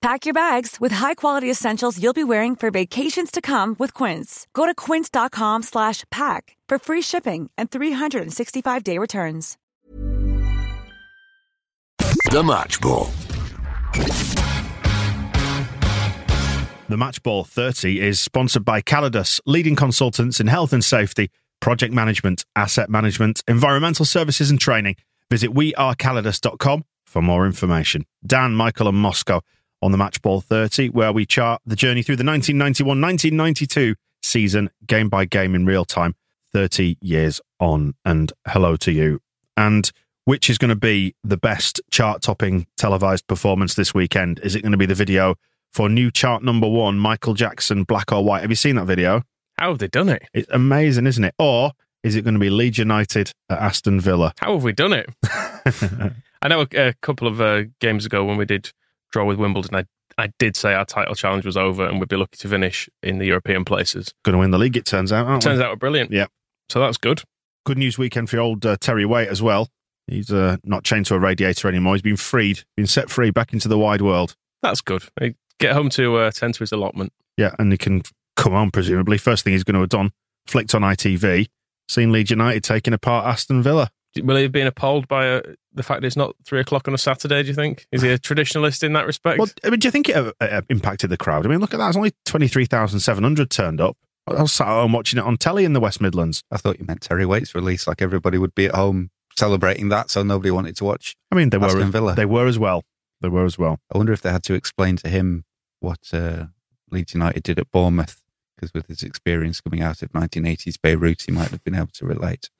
Pack your bags with high-quality essentials you'll be wearing for vacations to come with Quince. Go to quince.com slash pack for free shipping and 365-day returns. The Match Ball. The Match Ball 30 is sponsored by Callidus, leading consultants in health and safety, project management, asset management, environmental services and training. Visit wearecallidus.com for more information. Dan, Michael and Moscow on the Match Ball 30, where we chart the journey through the 1991-1992 season game by game in real time, 30 years on. And hello to you. And which is going to be the best chart-topping televised performance this weekend? Is it going to be the video for new chart number one, Michael Jackson, Black or White? Have you seen that video? How have they done it? It's amazing, isn't it? Or is it going to be Leeds United at Aston Villa? How have we done it? I know a, a couple of uh, games ago when we did draw with Wimbledon, I I did say our title challenge was over and we'd be lucky to finish in the European places. Going to win the league, it turns out, aren't Turns we? out we're brilliant. Yeah. So that's good. Good news weekend for old uh, Terry Waite as well. He's uh, not chained to a radiator anymore. He's been freed, been set free back into the wide world. That's good. He Get home to uh, tend to his allotment. Yeah, and he can come on, presumably. First thing he's going to have done, flicked on ITV, seen Leeds United taking apart Aston Villa. Will he have been appalled by uh, the fact it's not three o'clock on a Saturday? Do you think is he a traditionalist in that respect? Well, I mean, do you think it uh, uh, impacted the crowd? I mean, look at that. It's only 23,700 turned up. I was sat at home watching it on telly in the West Midlands. I thought you meant Terry Waite's release, like everybody would be at home celebrating that, so nobody wanted to watch. I mean, they Aston were Villa. They were as well. They were as well. I wonder if they had to explain to him what uh, Leeds United did at Bournemouth, because with his experience coming out of 1980s Beirut, he might have been able to relate.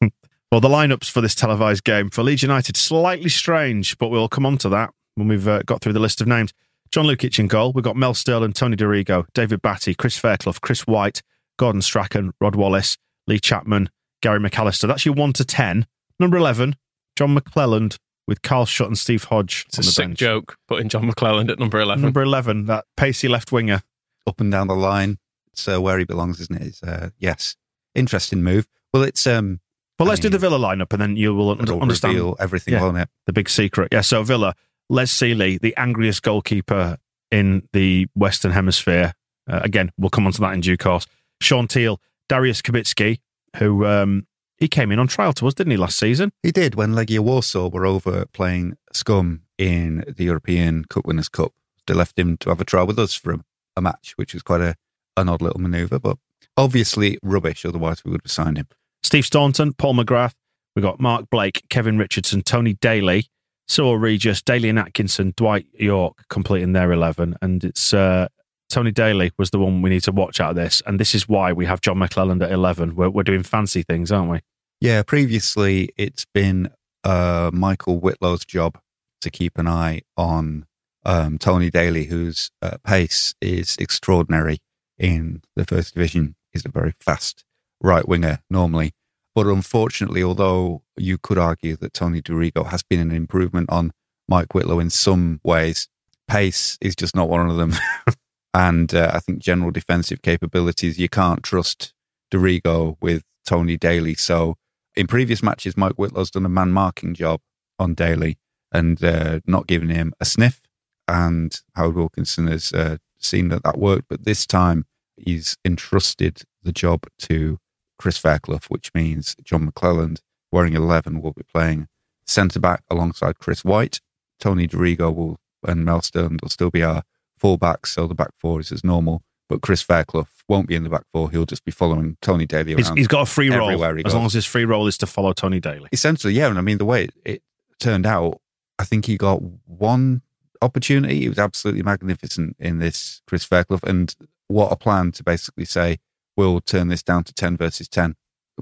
Well, the lineups for this televised game for Leeds United slightly strange, but we'll come on to that when we've uh, got through the list of names. John Lukic in goal. We've got Mel Sterland, Tony Dorigo, David Batty, Chris Fairclough, Chris White, Gordon Strachan, Rod Wallace, Lee Chapman, Gary McAllister. That's your one to ten. Number eleven, John McClelland with Carl Shutt and Steve Hodge it's on a the sick bench. joke putting John McClelland at number eleven. Number eleven, that pacey left winger. Up and down the line, it's uh, where he belongs, isn't it? It's, uh, yes, interesting move. Well, it's um, Well, let's I do the Villa lineup, and then you will understand reveal everything, Yeah. won't it? the big secret. Yeah, so Villa, Les Sealey, the angriest goalkeeper in the Western Hemisphere. Uh, again, we'll come on to that in due course. Sean Teal, Darius Kubicki, who um, he came in on trial to us, didn't he, last season? He did when Legia Warsaw were over playing Scum in the European Cup Winners' Cup. They left him to have a trial with us for a, a match, which was quite a, an odd little manoeuvre, but obviously rubbish. Otherwise, we would have signed him. Steve Staunton, Paul McGrath. We've got Mark Blake, Kevin Richardson, Tony Daley, Cyril Regis, Dalian Atkinson, Dwight Yorke completing their 11. And it's uh, Tony Daley was the one we need to watch out of this. And this is why we have John McClelland at 11. We're, we're doing fancy things, aren't we? Yeah, previously it's been uh, Michael Whitlow's job to keep an eye on um, Tony Daley, whose uh, pace is extraordinary in the first division. He's a very fast right winger normally. But unfortunately, although you could argue that Tony Dorigo has been an improvement on Mike Whitlow in some ways, pace is just not one of them. and uh, I think general defensive capabilities, you can't trust Dorigo with Tony Daley. So in previous matches, Mike Whitlow's done a man marking job on Daley and uh, not giving him a sniff. And Howard Wilkinson has uh, seen that that worked. But this time, he's entrusted the job to Chris Fairclough, which means John McClelland, wearing 11, will be playing centre back alongside Chris White. Tony Dorigo will and Mel Sterland will still be our full backs, so the back four is as normal. But Chris Fairclough won't be in the back four. He'll just be following Tony Daley around. he's got a free he as long as his free roll is to follow Tony Daley. Essentially, yeah. And I mean, the way it, it turned out, I think he got one opportunity. He was absolutely magnificent in this, Chris Fairclough. And what a plan to basically say, we'll turn this down to 10 versus 10.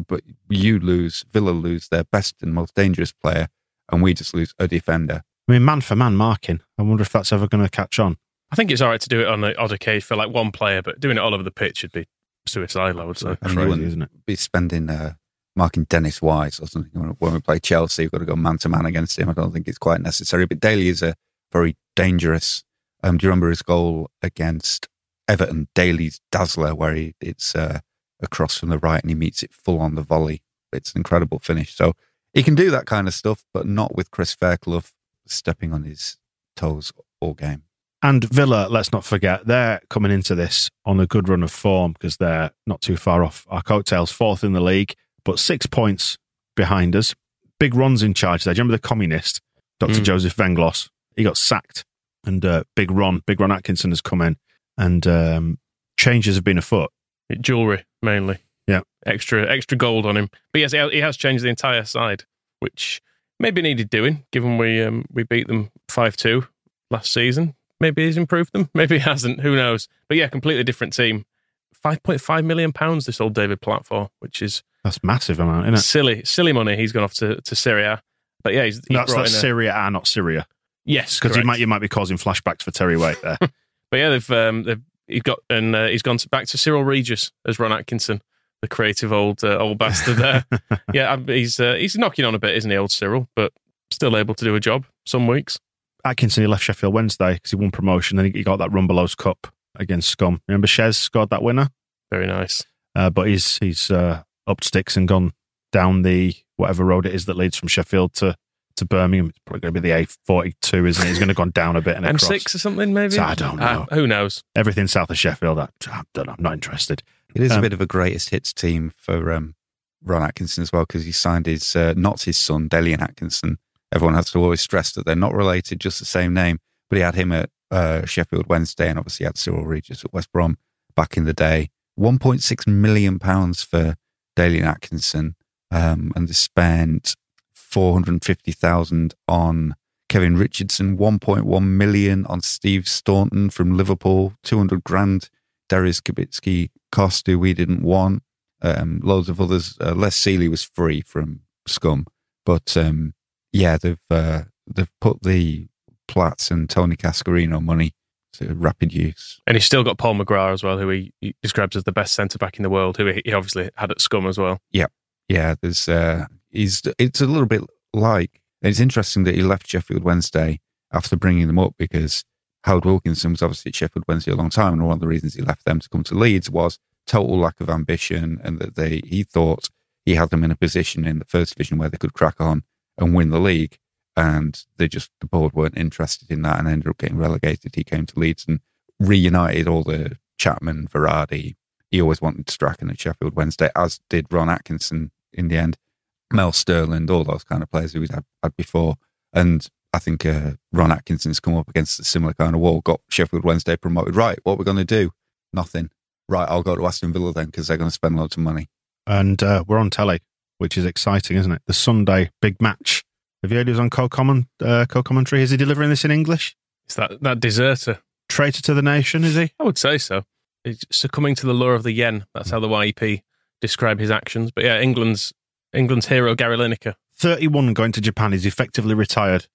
But you lose, Villa lose their best and most dangerous player, and we just lose a defender. I mean, man for man marking. I wonder if that's ever going to catch on. I think it's all right to do it on the odd occasion for like one player, but doing it all over the pitch would be suicidal, I would say. I mean, Crazy, you wouldn't isn't it? be spending uh, marking Dennis Wise or something. When- When we play Chelsea, you've got to go man to man against him. I don't think it's quite necessary. But Daley is a very dangerous. Um, do you remember his goal against Everton? Daley's dazzler, where he it's uh, across from the right and he meets it full on the volley. It's an incredible finish. So he can do that kind of stuff, but not with Chris Fairclough stepping on his toes all game. And Villa, let's not forget, they're coming into this on a good run of form because they're not too far off our coattails, fourth in the league, but six points behind us. Big Ron's in charge there. Do you remember the communist, Dr. Mm. Joseph Venglos? He got sacked, and uh, Big Ron, Big Ron Atkinson has come in, and um, changes have been afoot. Jewelry mainly. Yeah. Extra extra gold on him. But yes, he has changed the entire side, which maybe needed doing, given we um, we beat them 5 2 last season. Maybe he's improved them. Maybe he hasn't. Who knows? But yeah, completely different team. £5.5 million pounds this old David Platt for, which is That's massive amount, isn't it? silly, silly money. He's gone off to, to Syria. But yeah, he's, he's That's, that's a- Syria A, not Syria. Yes, Because you might you might be causing flashbacks for Terry Waite there. But yeah, they've um, they've he's got and uh, he's gone to, back to Cyril Regis as Ron Atkinson, the creative old uh, old bastard there. yeah, he's uh, he's knocking on a bit, isn't he, old Cyril? But still able to do a job some weeks. Atkinson, he left Sheffield Wednesday because he won promotion. Then he he got that Rumbelows Cup against Scum. Remember, Shez scored that winner, Very nice. uh, but he's he's uh, upped sticks and gone down the whatever road it is that leads from Sheffield to, to Birmingham. It's probably going to be the A42, isn't it? He's going to go down a bit and. M6 or something, maybe. So I don't know. Ah, who knows? Everything south of Sheffield, I, I don't know. I'm not interested. It is Um, a bit of a greatest hits team for um, Ron Atkinson as well because he signed his uh, not his son Dalian Atkinson. Everyone has to always stress that they're not related, just the same name. But he had him at uh, Sheffield Wednesday, and obviously had Cyril Regis at West Brom back in the day. 1.6 million pounds for Dalian Atkinson, um, and they spent 450,000 on Kevin Richardson, 1.1 million on Steve Staunton from Liverpool, 200 grand Darius Kubicki cost who we didn't want. Um, loads of others. Uh, Les Sealey was free from Scum, but um, yeah, they've uh, they've put the Platts and Tony Cascarino money to rapid use. And he's still got Paul McGrath as well, who he, he describes as the best centre back in the world, who he, he obviously had at Scum as well. Yeah, yeah, there's uh, he's it's a little bit like it's interesting that he left Sheffield Wednesday after bringing them up because Howard Wilkinson was obviously at Sheffield Wednesday a long time, and one of the reasons he left them to come to Leeds was total lack of ambition, and that they he thought he had them in a position in the first division where they could crack on and win the league, and they just the board weren't interested in that and ended up getting relegated. He came to Leeds and reunited all the Chapman, Varadi. He always wanted Strachan at Sheffield Wednesday, as did Ron Atkinson in the end. Mel Sterland, all those kind of players who we'd had, had before. And I think uh, Ron Atkinson's come up against a similar kind of wall, got Sheffield Wednesday promoted. Right, what are we're going to do? Nothing. Right, I'll go to Aston Villa then because they're going to spend loads of money. And uh, we're on telly, which is exciting, isn't it? The Sunday big match. Have you heard he was on co-comment, uh, co-commentary? Is he delivering this in English? It's that, that deserter. Traitor to the nation, is he? I would say so. He's succumbing to the lure of the yen. That's how the YEP describe his actions. But yeah, England's England's hero, Gary Lineker. 31 going to Japan. He's effectively retired.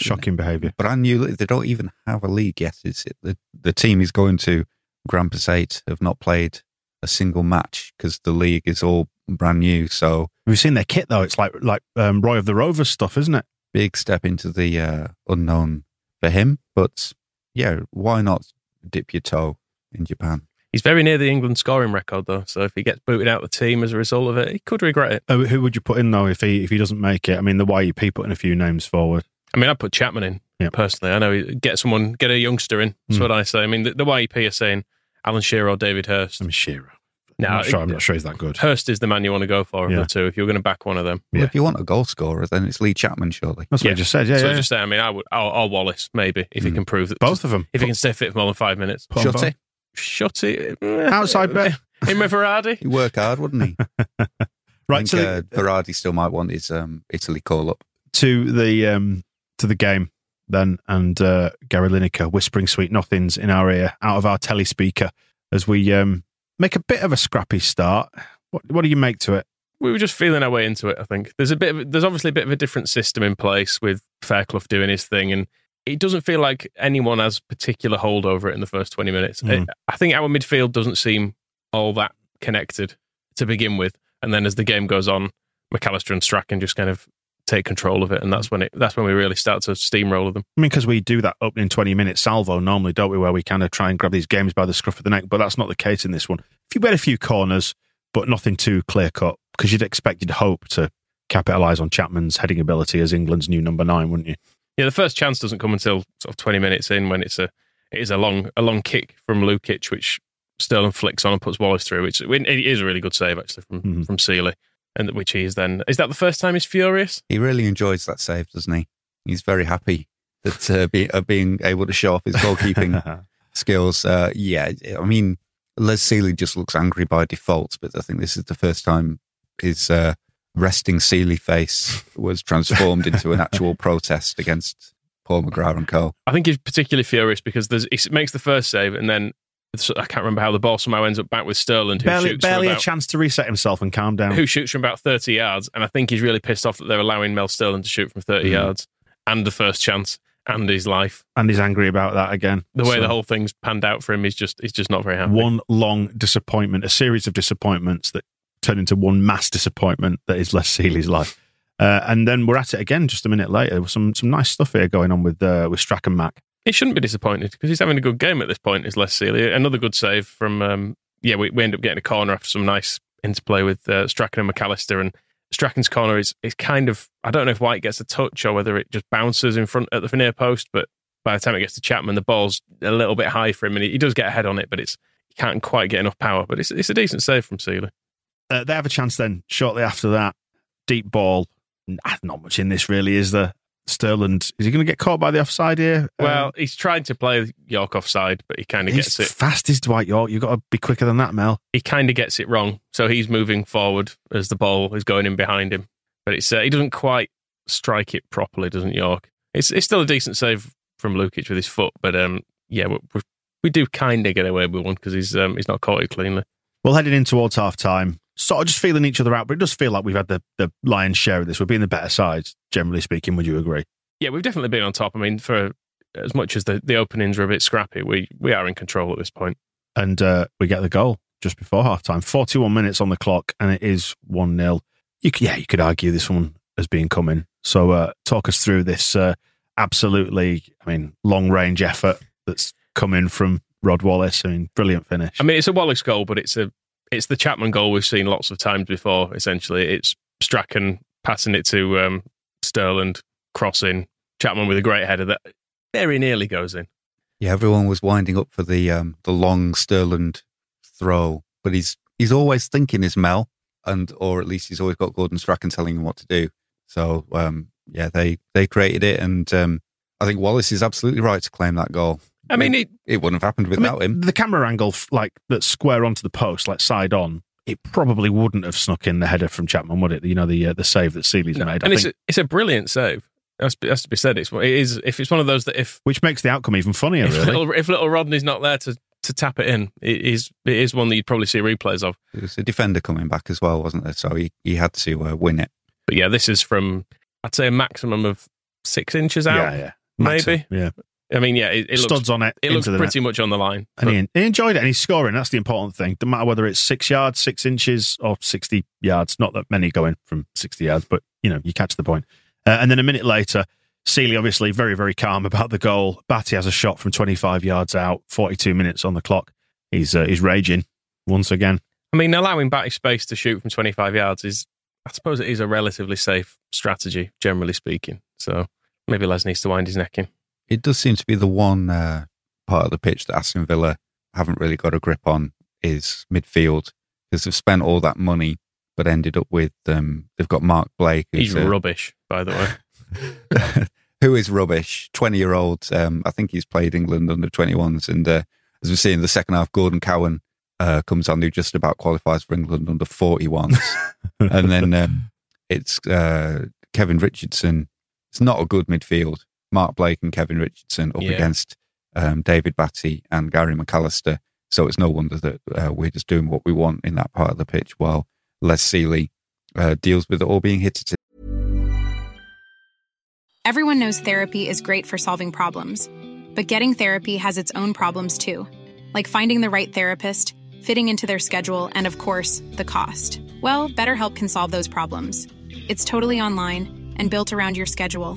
Shocking behaviour. But I knew they don't even have a league yet. Is it the the team he's going to Grampus Eight, have not played a single match because the league is all brand new. So We've seen their kit though. It's like like um, Roy of the Rovers stuff, isn't it? big step into the uh, unknown for him. But yeah, why not dip your toe in Japan? He's very near the England scoring record, though. So if he gets booted out of the team as a result of it, he could regret it. Uh, who would you put in though if he if he doesn't make it? I mean, the YEP putting a few names forward. I mean, I'd put Chapman in Yeah. personally. I know get someone, get a youngster in. That's Hmm. what I say. I mean, the, the YEP are saying Alan Shearer or David Hirst. I mean, Shearer. No, I'm not sure. I'm not sure he's that good. Hirst is the man you want to go for of Yeah. the two if you're going to back one of them. Well, Yeah. if you want a goal scorer, then it's Lee Chapman, surely. That's what Yeah. I just said. Yeah, so yeah. just say, I mean, I would, or, or Wallace maybe if he Hmm. can prove that Both of them. if he can stay fit for more than five minutes. Put 'em Shutty? Both. shut it Outside bet. in with Varadi. He'd work hard, wouldn't he? Right, I so uh, Varadi still might want his um, Italy call up. to the um, to the game then, and uh, Gary Lineker whispering sweet nothings in our ear out of our telly speaker as we um, make a bit of a scrappy start. What, what do you make to it? we were just feeling our way into it. I think there's a bit of there's obviously a bit of a different system in place with Fairclough doing his thing, and it doesn't feel like anyone has particular hold over it in the first 20 minutes. Mm. It- I think our midfield doesn't seem all that connected to begin with, and then as the game goes on, McAllister and Strachan just kind of take control of it, and that's when it that's when we really start to steamroller them. I mean, because we do that opening 20 minute salvo normally, don't we, where we kind of try and grab these games by the scruff of the neck, but that's not the case in this one. If you get a few corners, but nothing too clear cut, because you'd expect, you'd hope to capitalise on Chapman's heading ability as England's new number nine, wouldn't you? Yeah, the first chance doesn't come until sort of 20 minutes in when it's a it is a long a long kick from Lukic, which Sterland flicks on and puts Wallace through. Which it is a really good save actually from Mhm. from Sealey, and which he is then is that the first time he's furious? He really enjoys that save, doesn't he? He's very happy that uh, be, uh, being able to show off his goalkeeping skills. Uh, yeah, I mean, Les Sealey just looks angry by default, but I think this is the first time his uh, resting Sealey face was transformed into an actual protest against Paul McGrath and Co. I think he's particularly furious because there's he makes the first save and then I can't remember how the ball somehow ends up back with Sterland who barely shoots from barely a chance to reset himself and calm down. who shoots from about 30 yards, and I think he's really pissed off that they're allowing Mel Sterland to shoot from 30 Mm. yards and the first chance and his life. and he's angry about that again. The way So- the whole thing's panned out for him, he's just he's just not very happy. one long disappointment, a series of disappointments that turn into one mass disappointment that is Les Sealey's life. Uh, and then we're at it again just a minute later. with Some some nice stuff here going on with uh, with Strachan Mac. he shouldn't be disappointed because he's having a good game at this point. Is Les Sealey another good save from? Um, yeah, we, we end up getting a corner after some nice interplay with uh, Strachan and McAllister, and Strachan's corner is is kind of I don't know if White gets a touch or whether it just bounces in front at the near post, but by the time it gets to Chapman, the ball's a little bit high for him, and he, he does get a head on it, but it's he can't quite get enough power. But it's it's a decent save from Sealey. Uh, they have a chance then shortly after that. Deep ball. Not much in this really, is there? Sterland, is he going to get caught by the offside here? Well, Um, he's trying to play Yorke offside, but he kind of gets it. fast as Dwight Yorke. You've got to be quicker than that, Mel. he kind of gets it wrong. So he's moving forward as the ball is going in behind him, but it's uh, he doesn't quite strike it properly, doesn't Yorke? It's it's still a decent save from Lukic with his foot, but um, yeah, we, we, we do kind of get away with one because he's um, he's not caught it cleanly. Well, heading in towards half time, sort of just feeling each other out, but it does feel like we've had the, the lion's share of this. We're being the better sides, generally speaking. Would you agree? Yeah, we've definitely been on top. I mean, for as much as the, the openings are a bit scrappy, we we are in control at this point. And uh, we get the goal just before half time. 41 minutes on the clock, and it is 1 0. You yeah, you could argue this one has been coming. So, uh, talk us through this uh, absolutely, I mean, long range effort that's coming from Rod Wallace. I mean, brilliant finish. I mean, it's a Wallace goal, but it's a it's the Chapman goal we've seen lots of times before. Essentially, it's Strachan passing it to um, Sterland, crossing Chapman with a great header that very nearly goes in. Yeah, everyone was winding up for the um, the long Sterland throw, but he's he's always thinking is Mel, and or at least he's always got Gordon Strachan telling him what to do. So um, yeah, they they created it, and um, I think Wallace is absolutely right to claim that goal. I mean, it, It wouldn't have happened I mean, without him. The camera angle, like that's square onto the post, like side on, it probably wouldn't have snuck in the header from Chapman, would it? You know, the uh, the save that Sealey's no. made. I and it's think, a, it's a brilliant save. It has, to be, has to be said. It's it is if it's one of those that if which makes the outcome even funnier, if, really. little, if little Rodney's not there to, to tap it in, it is it is one that you'd probably see replays of. It was a defender coming back as well, wasn't there? So he, he had to uh, win it. But yeah, this is from I'd say a maximum of six inches out. yeah, yeah. maybe. Yeah. I mean, yeah, it, it looks Studs on it. it looks the net. pretty much on the line. And he, he enjoyed it and he's scoring. That's the important thing. Doesn't matter whether it's six yards, six inches, or 60 yards. Not that many going from 60 yards, but you know, you catch the point. Uh, and then a minute later, Sealey obviously very, very calm about the goal. Batty has a shot from 25 yards out, 42 minutes on the clock. He's uh, he's raging once again. I mean, allowing Batty space to shoot from 25 yards is, I suppose, it is a relatively safe strategy, generally speaking. So maybe Les needs to wind his neck in. It does seem to be the one uh, part of the pitch that Aston Villa haven't really got a grip on is midfield because they've spent all that money but ended up with um, they've got Mark Blake He's who's uh, rubbish, by the way. who is rubbish 20 year old um, I think he's played England under 21s and uh, as we see in the second half, Gordon Cowans uh, comes on who just about qualifies for England under 41s. and then um, it's uh, Kevin Richardson. It's not a good midfield. Mark Blake and Kevin Richardson up Yeah. against um, David Batty and Gary McAllister. So it's no wonder that uh, we're just doing what we want in that part of the pitch while Les Sealey uh, deals with it all being hit at Everyone knows therapy is great for solving problems, but getting therapy has its own problems too, like finding the right therapist, fitting into their schedule, and of course, the cost. Well, BetterHelp can solve those problems. It's totally online and built around your schedule.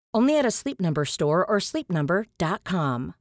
Only at a Sleep Number store or sleepnumber.com.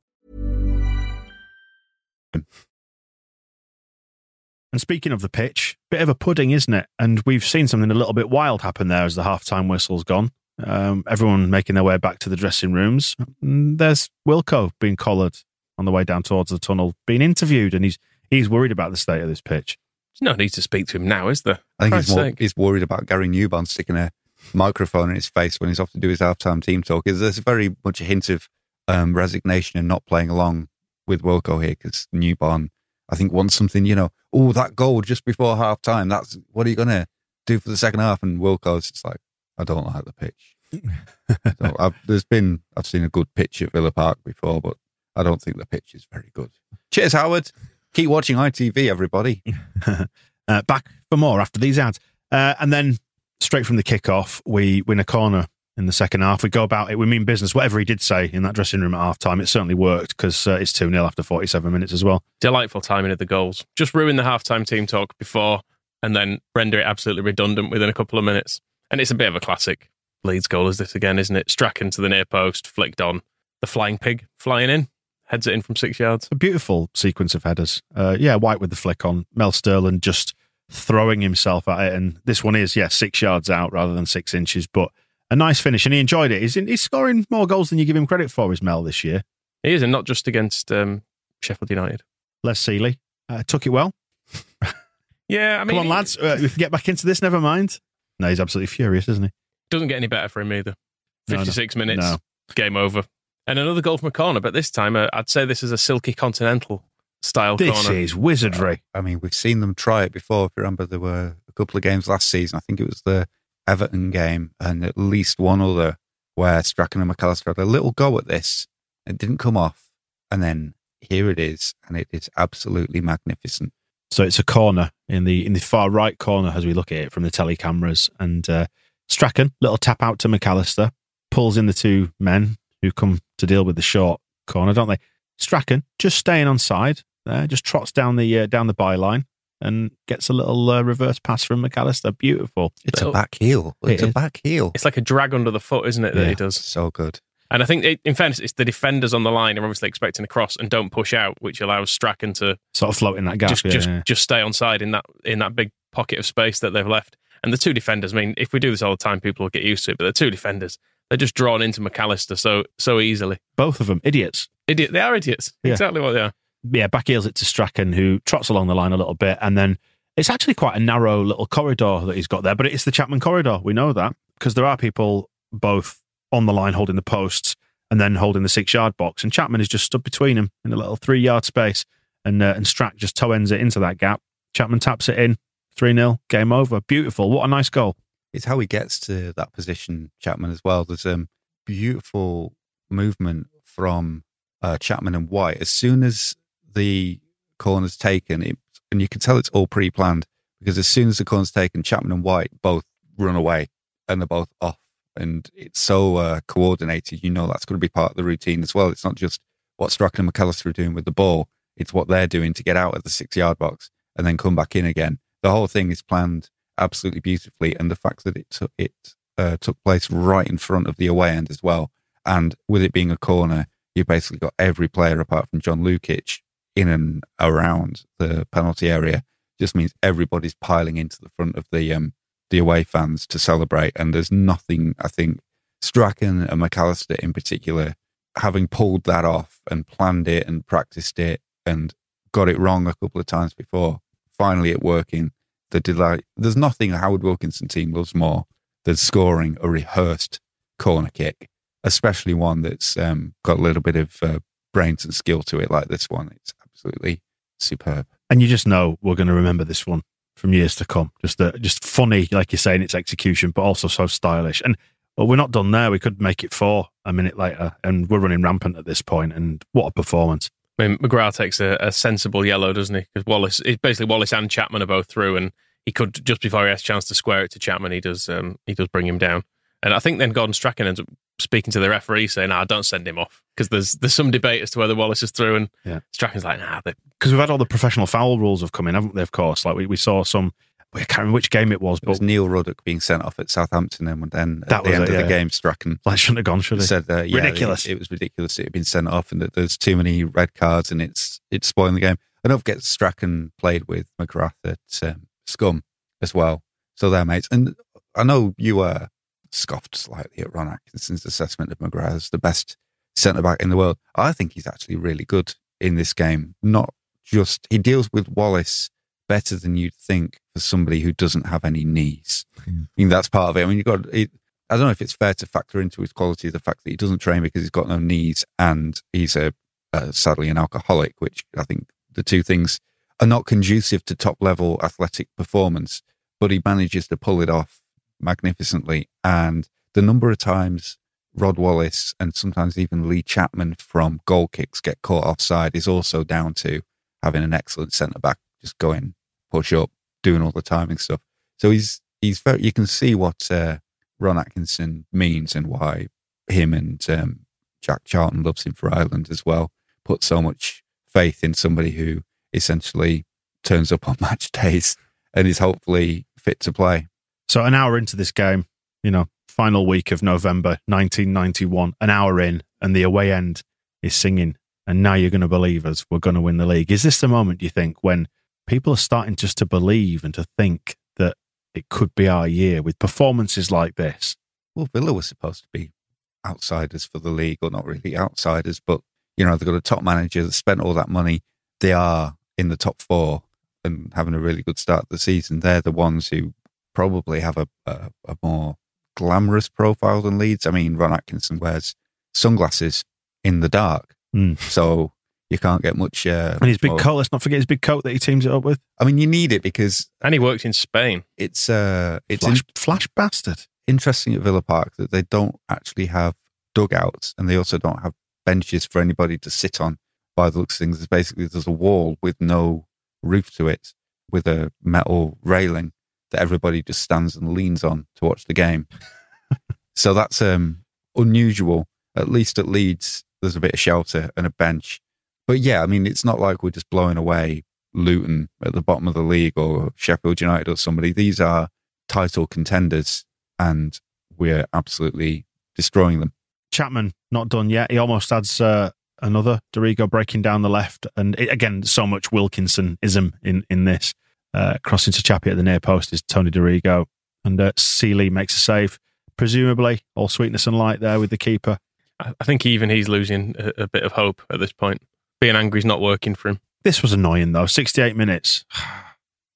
And speaking of the pitch, bit of a pudding, isn't it? And we've seen something a little bit wild happen there as the halftime whistle's gone. Um, everyone making their way back to the dressing rooms. And there's Wilco being collared on the way down towards the tunnel, being interviewed, and he's he's worried about the state of this pitch. There's no need to speak to him now, is there? I think he's, more, he's worried about Gary Newbon sticking a microphone in his face when he's off to do his halftime team talk. Is There's very much a hint of um, resignation and not playing along with Wilco here because Newbon, I think, wants something, you know, oh, that goal just before halftime. That's what are you going to do for the second half? And Wilco's just like, I don't like the pitch. so I've, there's been, I've seen a good pitch at Villa Park before, but I don't think the pitch is very good. Cheers, Howard. Keep watching ITV, everybody. uh, back for more after these ads. Uh, and then straight from the kickoff, we win a corner in the second half. We go about it. We mean business. Whatever he did say in that dressing room at half time, it certainly worked because uh, it's 2 0 after 47 minutes as well. Delightful timing of the goals. Just ruin the halftime team talk before and then render it absolutely redundant within a couple of minutes. And it's a bit of a classic Leeds goal, is this again, isn't it? Strachan to the near post, flicked on. The flying pig flying in, heads it in from six yards. A beautiful sequence of headers. Uh, yeah, White with the flick on. Mel Sterland just throwing himself at it. And this one is, yeah, six yards out rather than six inches, but a nice finish. And he enjoyed it. He's, he's scoring more goals than you give him credit for, is Mel, this year. He is, and not just against um, Sheffield United. Les Sealey uh, took it well. Yeah, I mean, Come on, lads. Uh, we can get back into this. Never mind. No, he's absolutely furious, isn't he? Doesn't get any better for him either. No, no. 56 minutes, No. game over. And another goal from a corner, but this time uh, I'd say this is a silky continental style This corner. is wizardry. I mean, we've seen them try it before. If you remember, there were a couple of games last season. I think it was the Everton game and at least one other where Strachan and McAllister had a little go at this. It didn't come off. And then here it is. And it is absolutely magnificent. So it's a corner in the in the far right corner as we look at it from the telly cameras. And uh, Strachan, little tap out to McAllister, pulls in the two men who come to deal with the short corner, don't they? Strachan just staying on side there, just trots down the uh, down the byline and gets a little uh, reverse pass from McAllister. Beautiful. It's Little- a back heel. It's It a back heel. It's like a drag under the foot, isn't it, that Yeah. he does? So good. And I think, it, in fairness, it's the defenders on the line are obviously expecting a cross and don't push out, which allows Strachan to Sort of float in that gap. just yeah, just yeah. just stay on side in that in that big pocket of space that they've left. And the two defenders, I mean, if we do this all the time, people will get used to it. But the two defenders, they're just drawn into McAllister so so easily. Both of them idiots. Idiot, they are idiots. Yeah. Exactly what they are. Yeah, back heels it to Strachan, who trots along the line a little bit, and then it's actually quite a narrow little corridor that he's got there. But it's the Chapman corridor. We know that because there are people both on the line holding the posts and then holding the six yard box. And Chapman is just stood between them in a little three yard space. And, uh, and Strack just toe ends it into that gap. Chapman taps it in, 3 0, game over. Beautiful. What a nice goal. It's how he gets to that position, Chapman, as well. There's um, beautiful movement from uh, Chapman and White. As soon as the corner's taken, it, and you can tell it's all pre planned because as soon as the corner's taken, Chapman and White both run away and they're both off. And it's so uh, coordinated. You know that's going to be part of the routine as well. It's not just what Strachan and McAllister are doing with the ball, it's what they're doing to get out of the six yard box and then come back in again. The whole thing is planned absolutely beautifully. And the fact that it took, it uh, took place right in front of the away end as well. And with it being a corner, you basically got every player apart from John Lukic in and around the penalty area. Just means everybody's piling into the front of the um, the away fans to celebrate. And there's nothing, I think, Strachan and McAllister in particular, having pulled that off and planned it and practiced it and got it wrong a couple of times before, finally it working. The delight. There's nothing a Howard Wilkinson team loves more than scoring a rehearsed corner kick, especially one that's um, got a little bit of uh, brains and skill to it, like this one. It's absolutely superb. And you just know we're going to remember this one from years to come. Just uh, just funny, like you're saying, its execution, but also so stylish. And well, we're not done there. We could make it four a minute later, and we're running rampant at this point. And what a performance! I mean, McGrath takes a, a sensible yellow, doesn't he? Because Wallace, it, basically Wallace and Chapman are both through, and he could just before he has a chance to square it to Chapman, he does um, he does bring him down. And I think then Gordon Strachan ends up speaking to the referee saying, "Nah, don't send him off," because there's there's some debate as to whether Wallace is through, and Yeah. Strachan's like, "Nah." Because we've had all the professional foul rules have come in, haven't they? Of course, like we, we saw some. I can't remember which game it was, It was but Neil Ruddock being sent off at Southampton, and then That at the was end it, of yeah. the game, Strachan like shouldn't have gone, should it? said uh, yeah, Ridiculous. It, it was ridiculous. It had been sent off, and that there's too many red cards, and it's it's spoiling the game. And don't forget, Strachan played with McGrath at um, Scum as well, so they're mates. And I know you uh, scoffed slightly at Ron Atkinson's assessment of McGrath as the best centre back in the world. I think he's actually really good in this game. Not just he deals with Wallace better than you'd think for somebody who doesn't have any knees. I mean, that's part of it. I mean, you got. It, I don't know if it's fair to factor into his quality the fact that he doesn't train because he's got no knees and he's a, uh sadly an alcoholic, which I think the two things are not conducive to top level athletic performance. But he manages to pull it off magnificently. And the number of times Rod Wallace and sometimes even Lee Chapman from goal kicks get caught offside is also down to having an excellent centre back just going push up, doing all the timing stuff. So he's he's very. You can see what uh, Ron Atkinson means and why him and um, Jack Charlton loves him for Ireland as well. Put so much faith in somebody who essentially turns up on match days and is hopefully fit to play. So an hour into this game, you know, final week of November 1991, an hour in, and the away end is singing. And now you're going to believe us. We're going to win the league. Is this the moment, you think, when people are starting just to believe and to think that it could be our year with performances like this? Well, Villa was supposed to be outsiders for the league, or not really outsiders, but you know they've got a top manager that spent all that money. They are in the top four and having a really good start to the season. They're the ones who probably have a, a, a more glamorous profile than Leeds. I mean, Ron Atkinson wears sunglasses in the dark, Mm. so you can't get much. Uh, And his big more- coat, let's not forget his big coat that he teams it up with. I mean, you need it because And he worked in Spain. it's uh, it's Flash, in- flash bastard. interesting at Villa Park that they don't actually have dugouts and they also don't have benches for anybody to sit on. By the looks of things, there's basically there's a wall with no roof to it, with a metal railing that everybody just stands and leans on to watch the game. so that's um, unusual. At least at Leeds, there's a bit of shelter and a bench. But yeah, I mean, it's not like we're just blowing away Luton at the bottom of the league or Sheffield United or somebody. These are title contenders and we're absolutely destroying them. Chapman not done yet. He almost adds uh, another Dorigo breaking down the left, and it, again, so much Wilkinsonism in in this. Uh, crossing to Chappie at the near post is Tony Dorigo, and uh, Sealey makes a save. Presumably, all sweetness and light there with the keeper. I think even he's losing a, a bit of hope at this point. Being angry is not working for him. This was annoying though. Sixty-eight minutes.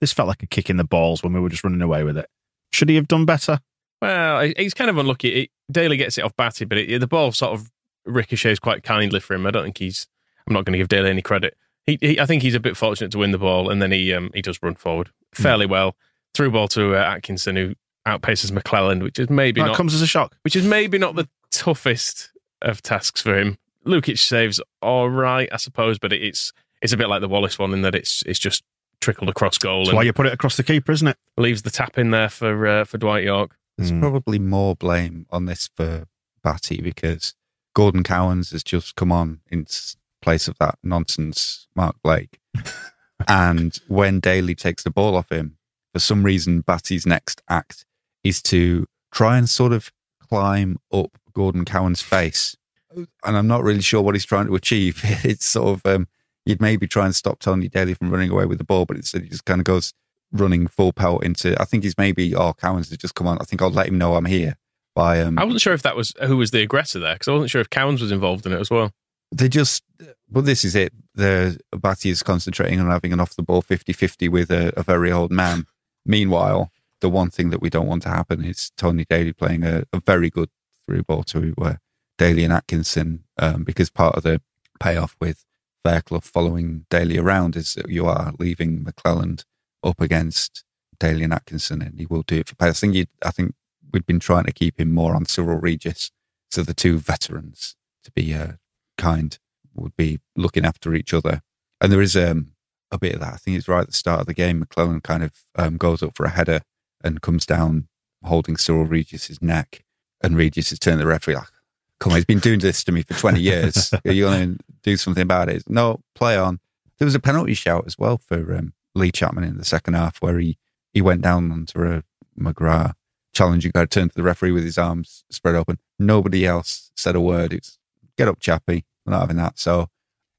This felt like a kick in the balls when we were just running away with it. Should he have done better? Well, he's kind of unlucky. It, Daley gets it off Batty, but it, the ball sort of ricochets quite kindly for him. I don't think he's. I'm not going to give Daley any credit. He, he, I think he's a bit fortunate to win the ball, and then he um, he does run forward fairly well. Through ball to uh, Atkinson, who outpaces McClelland, which is maybe That not comes as a shock. which is maybe not the toughest of tasks for him. Lukic saves all right, I suppose, but it's it's a bit like the Wallace one in that it's it's just trickled across goal That's and why you put it across the keeper, isn't it? leaves the tap in there for uh, for Dwight Yorke. There's Mm. probably more blame on this for Batty because Gordon Cowans has just come on in s- place of that nonsense Mark Blake. and when Daley takes the ball off him, for some reason, Batty's next act is to try and sort of climb up Gordon Cowan's face. And I'm not really sure what he's trying to achieve. It's sort of, um, you'd maybe try and stop Tony Daley from running away with the ball, but instead he just kind of goes running full pelt into, I think he's maybe, oh, Cowans has just come on. I think I'll let him know I'm here by, um, I wasn't sure if that was who was the aggressor there because I wasn't sure if Cowans was involved in it as well. They just well this is it. The Batty is concentrating on having an off the ball 50-50 with a, a very old man. Meanwhile the one thing that we don't want to happen is Tony Daley playing a, a very good through ball to uh, Daley and Atkinson um, because part of the payoff with Fairclough following Daley around is that you are leaving McClelland up against Daley and Atkinson and he will do it for think you I think we've been trying to keep him more on Cyril Regis so the two veterans to be uh, kind would be looking after each other. And there is um, a bit of that. I think it's right at the start of the game. McClelland kind of um, goes up for a header and comes down holding Cyril Regis's neck. And Regis is turning the referee like, come on, he's been doing this to me for 20 years. Are you going to do something about it? No, play on. There was a penalty shout as well for um, Lee Chapman in the second half where he, he went down onto a McGrath challenging guy, turned to the referee with his arms spread open. Nobody else said a word. It's get up, chappy. We're not having that. So,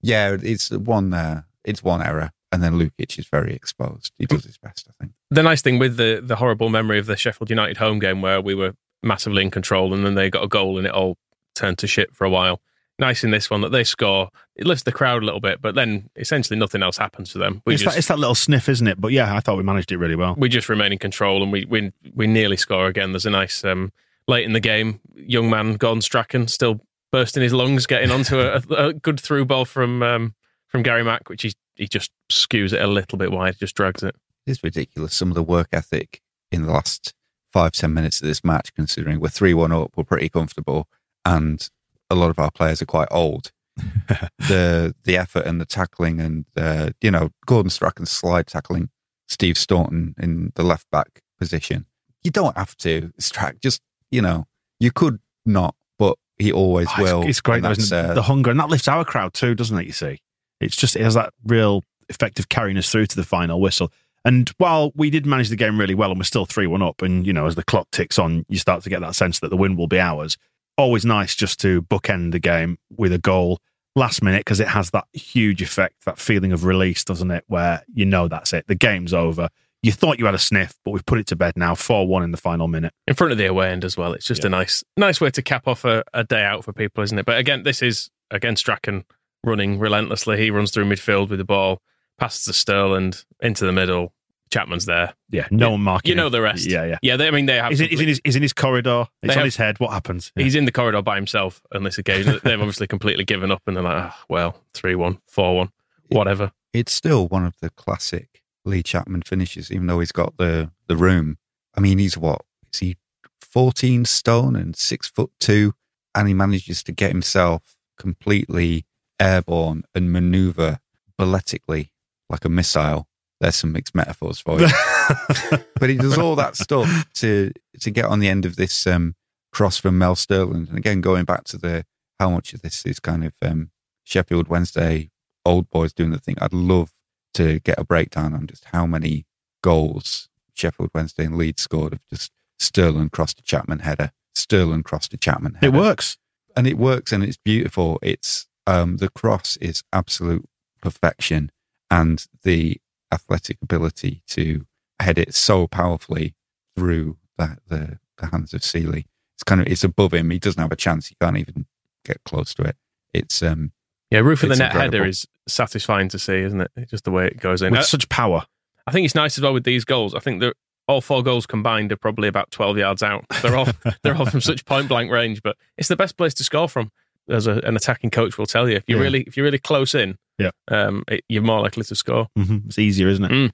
yeah, it's one. Uh, it's one error, and then Lukic is very exposed. He does his best, I think. The nice thing with the the horrible memory of the Sheffield United home game where we were massively in control and then they got a goal and it all turned to shit for a while. Nice in this one that they score. It lifts the crowd a little bit, but then essentially nothing else happens to them. We It's, just that, it's that little sniff, isn't it? But yeah, I thought we managed it really well. we just remain in control and we we we nearly score again. There's a nice um, late in the game, young man Gordon Strachan still bursting his lungs, getting onto a, a good through ball from um, from Gary Mack, which he he just skews it a little bit wide, just drags it. It's ridiculous. Some of the work ethic in the last five, ten minutes of this match, considering we're 3 1 up, we're pretty comfortable, and a lot of our players are quite old. the the effort and the tackling and uh, you know Gordon Strachan slide tackling Steve Staunton in the left back position. You don't have to Strack. Just you know you could not, he always Oh, will. it's, it's great, that's, uh, the hunger, and that lifts our crowd too, doesn't it? You see, it's just it has that real effect of carrying us through to the final whistle. And while we did manage the game really well, and we're still three one up, and you know, as the clock ticks on, you start to get that sense that the win will be ours. Always nice just to bookend the game with a goal last minute because it has that huge effect, that feeling of release, doesn't it? Where you know that's it, the game's over. You thought you had a sniff, but we've put it to bed now, four one in the final minute. in front of the away end as well. It's just a nice nice way to cap off a, a day out for people, isn't it? But again, this is again Strachan running relentlessly. He runs through midfield with the ball, passes to Sterland into the middle. Chapman's there. Yeah, no one marking. You know him. the rest. Yeah, yeah. Yeah, they, I mean they have. He's in, he's in his he's in his corridor. They It's on have- his head. What happens? Yeah. He's in the corridor by himself on this occasion. They've obviously completely given up and they're like, oh, well, 3 1, 4 1, whatever. it's still one of the classic Lee Chapman finishes, even though he's got the the room. I mean, he's what is he, fourteen stone and six foot two, and he manages to get himself completely airborne and maneuver balletically like a missile. There's some mixed metaphors for you, but he does all that stuff to to get on the end of this um, cross from Mel Sterland. And again, going back to the how much of this is kind of um, Sheffield Wednesday old boys doing the thing. I'd love to get a breakdown on just how many goals Sheffield Wednesday and Leeds scored of just Sterland cross to Chapman header, Sterland cross to Chapman header. It works. and it works and it's beautiful. It's um, the cross is absolute perfection, and the athletic ability to head it so powerfully through the the, the hands of Sealey. It's kind of it's above him. He doesn't have a chance. He can't even get close to it. It's um Yeah, roof of the net header is satisfying to see, isn't it? Just the way it goes in. With I, such power. I think it's nice as well with these goals. I think that all four goals combined are probably about 12 yards out. They're all they're all from such point blank range, but it's the best place to score from. As a, an attacking coach will tell you, if you're Yeah. really if you're really close in, Yeah. um, it, you're more likely to score. hmm It's easier, isn't it? Mm.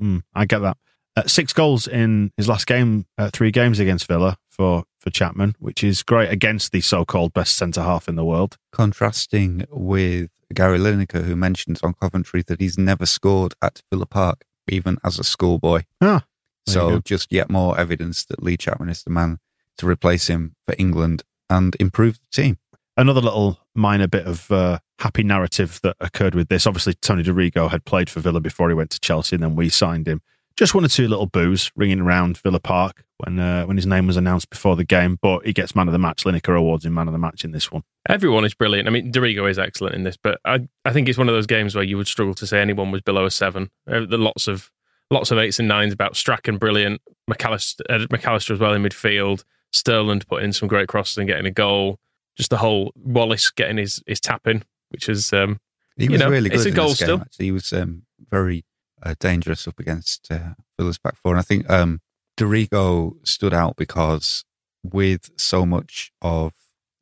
Mm, I get that. Uh, six goals in his last game, uh, three games against Villa for, for Chapman, which is great against the so called best centre half in the world. Contrasting with Gary Lineker, who mentions on Coventry that he's never scored at Villa Park, even as a schoolboy. Ah, So just yet more evidence that Lee Chapman is the man to replace him for England and improve the team. Another little minor bit of uh, happy narrative that occurred with this. Obviously, Tony Dorigo had played for Villa before he went to Chelsea, and then we signed him. Just one or two little boos ringing around Villa Park when uh, when his name was announced before the game, but he gets man of the match. Lineker awards him man of the match in this one. Everyone is brilliant. I mean, Dorigo is excellent in this, but I, I think it's one of those games where you would struggle to say anyone was below a seven. Uh, There are lots of lots of eights and nines about Strachan, brilliant. McAllister, uh, McAllister as well in midfield. Sterland put in some great crosses and getting a goal. Just the whole Wallace getting his his tap in, which is um, He You was know, really good it's a in goal this game, still. actually. He was um, very uh, dangerous up against uh, Villa's back four. And I think um, Dorigo stood out because with so much of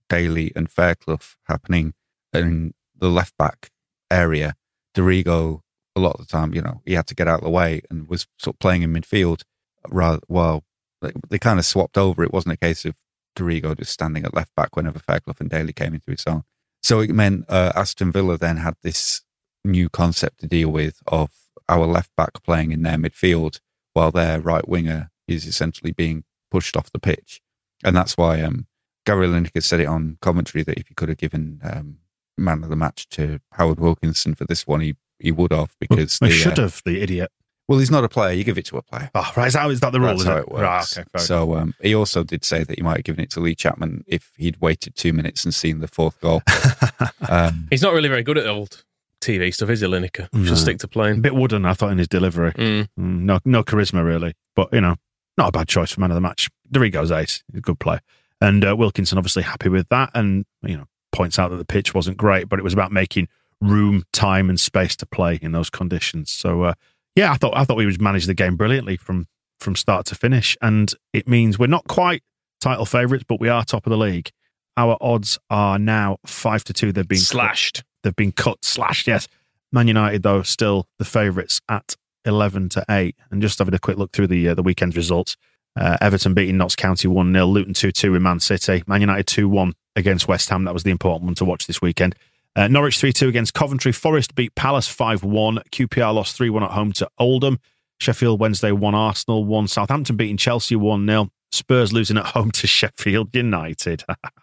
Daley and Fairclough happening in the left back area, Dorigo, a lot of the time, you know, he had to get out of the way and was sort of playing in midfield rather while they, they kind of swapped over. It wasn't a case of Dorigo just standing at left back whenever Fairclough and Daley came into his own. So it meant uh, Aston Villa then had this new concept to deal with of our left back playing in their midfield while their right winger is essentially being pushed off the pitch. And that's why um, Gary Lineker said it on commentary that if he could have given um, man of the match to Howard Wilkinson for this one, he, he would have because Well, the, he should uh, have, the idiot. well, he's not a player. You give it to a player. Oh, right, is that, is that the rule? That's is how it? it works. Right, okay, so um, he also did say that he might have given it to Lee Chapman if he'd waited two minutes and seen the fourth goal. um, he's not really very good at old TV stuff, is he, Lineker? No. Should stick to a playing. bit wooden, I thought, in his delivery. Mm. Mm, no, no charisma really, but you know, not a bad choice for man of the match. Dorigo's ace, he's a good player, and uh, Wilkinson obviously happy with that, and you know, points out that the pitch wasn't great, but it was about making room, time, and space to play in those conditions. So, uh, yeah, I thought I thought we was managed the game brilliantly from from start to finish, and it means we're not quite title favourites, but we are top of the league. Our odds are now five to two. They've been Slashed. They've been cut, slashed. Yes, Man United though still the favourites at eleven to eight. And just having a quick look through the uh, the weekend's results, uh, Everton beating Notts County one 0 Luton two two in Man City, Man United two one against West Ham. That was the important one to watch this weekend. Uh, Norwich three two against Coventry. Forest beat Palace five one. QPR lost three one at home to Oldham. Sheffield Wednesday one Arsenal one. Southampton beating Chelsea one 0 Spurs losing at home to Sheffield United.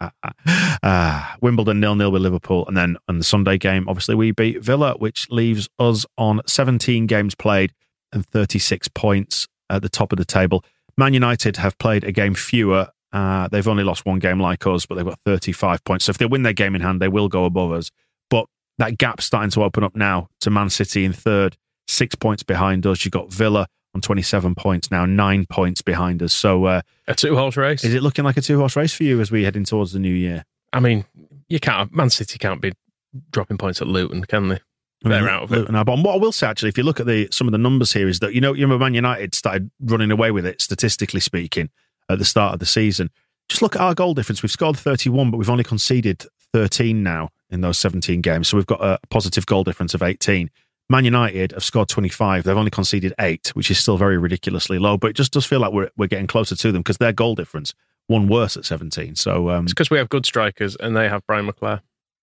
ah, Wimbledon nil nil with Liverpool, and then on the Sunday game, obviously we beat Villa, which leaves us on 17 games played and 36 points at the top of the table. Man United have played a game fewer. Uh, they've only lost one game like us, but they've got 35 points. So if they win their game in hand, they will go above us. But that gap's starting to open up now to Man City in third, six points behind us. You've got Villa on 27 points now, nine points behind us. So uh, A two horse race. is it looking like a two horse race for you as we head in towards the new year? I mean, you can't. Man City can't be dropping points at Luton, can they? They're out of it. Luton are. But what I will say, actually, if you look at the some of the numbers here, is that you know, you remember Man United started running away with it, statistically speaking, at the start of the season. Just look at our goal difference. We've scored 31, but we've only conceded 13 now in those 17 games. So we've got a positive goal difference of 18. Man United have scored 25. They've only conceded eight, which is still very ridiculously low. But it just does feel like we're we're getting closer to them because their goal difference one worse at 17. So um, It's because we have good strikers and they have Brian McClair.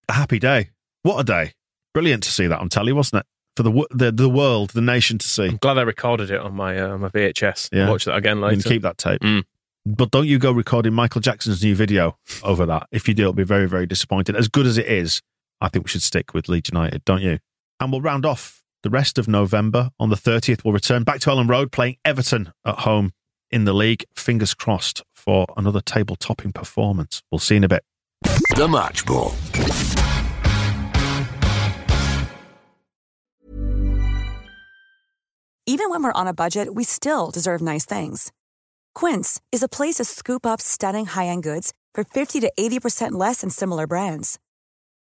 a happy day. What a day! Brilliant to see that on telly, wasn't it? For the the the world, the nation to see. I'm glad I recorded it on my uh, my VHS. Yeah. Watch that again You later. can keep that tape. Mm. But don't you go recording Michael Jackson's new video over that. If you do, it'll be very, very disappointed. As good as it is, I think we should stick with Leeds United, don't you? And we'll round off the rest of November. On the 30th, we'll return back to Elland Road playing Everton at home in the league. Fingers crossed for another table topping performance. We'll see in a bit. The Match Ball. Even when we're on a budget, we still deserve nice things. Quince is a place to scoop up stunning high-end goods for 50 to 80% less than similar brands.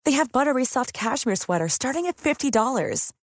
They have buttery soft cashmere sweaters starting at $50,